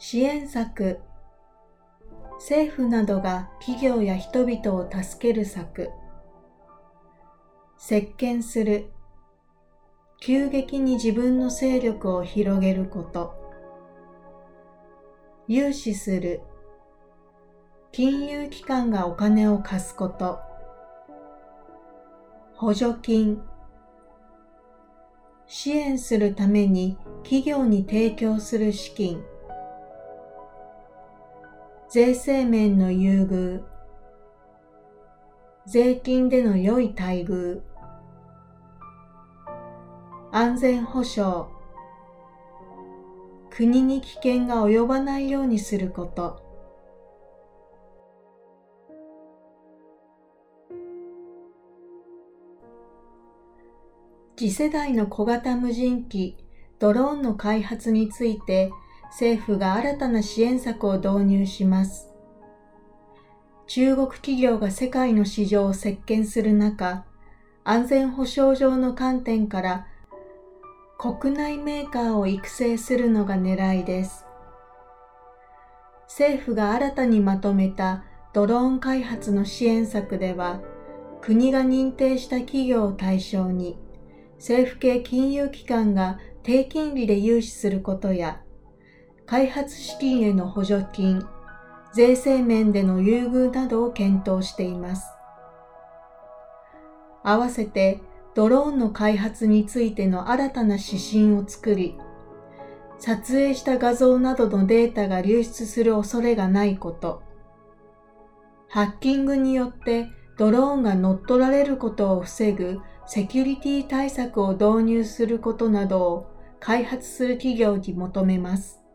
支援策。政府などが企業や人々を助ける策。席巻する。急激に自分の勢力を広げること。融資する。金融機関がお金を貸すこと。補助金。支援するために企業に提供する資金。税制面の優遇。税金での良い待遇。安全保障。国に危険が及ばないようにすること。次世代の小型無人機ドローンの開発について政府が新たな支援策を導入します。中国企業が世界の市場を席巻する中、安全保障上の観点から国内メーカーを育成するのが狙いです。政府が新たにまとめたドローン開発の支援策では、国が認定した企業を対象に、政府系金融機関が低金利で融資することや、開発資金への補助金、税制面での優遇などを検討しています。合わせてドローンの開発についての新たな指針を作り、撮影した画像などのデータが流出する恐れがないこと、ハッキングによってドローンが乗っ取られることを防ぐセキュリティ対策を導入することなどを開発する企業に求めます。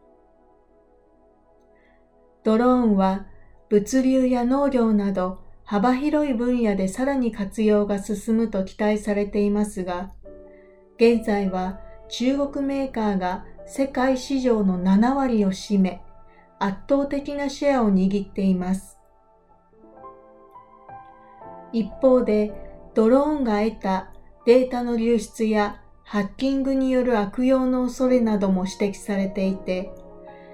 ドローンは物流や農業など幅広い分野でさらに活用が進むと期待されていますが、現在は中国メーカーが世界市場の7割を占め、圧倒的なシェアを握っています。一方で、ドローンが得たデータの流出やハッキングによる悪用の恐れなども指摘されていて、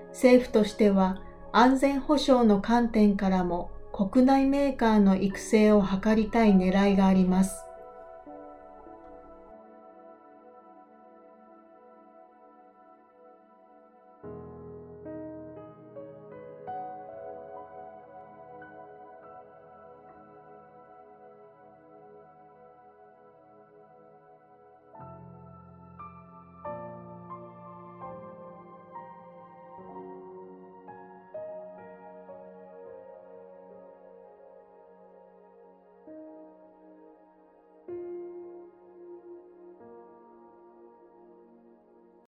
政府としては安全保障の観点からも国内メーカーの育成を図りたい狙いがあります。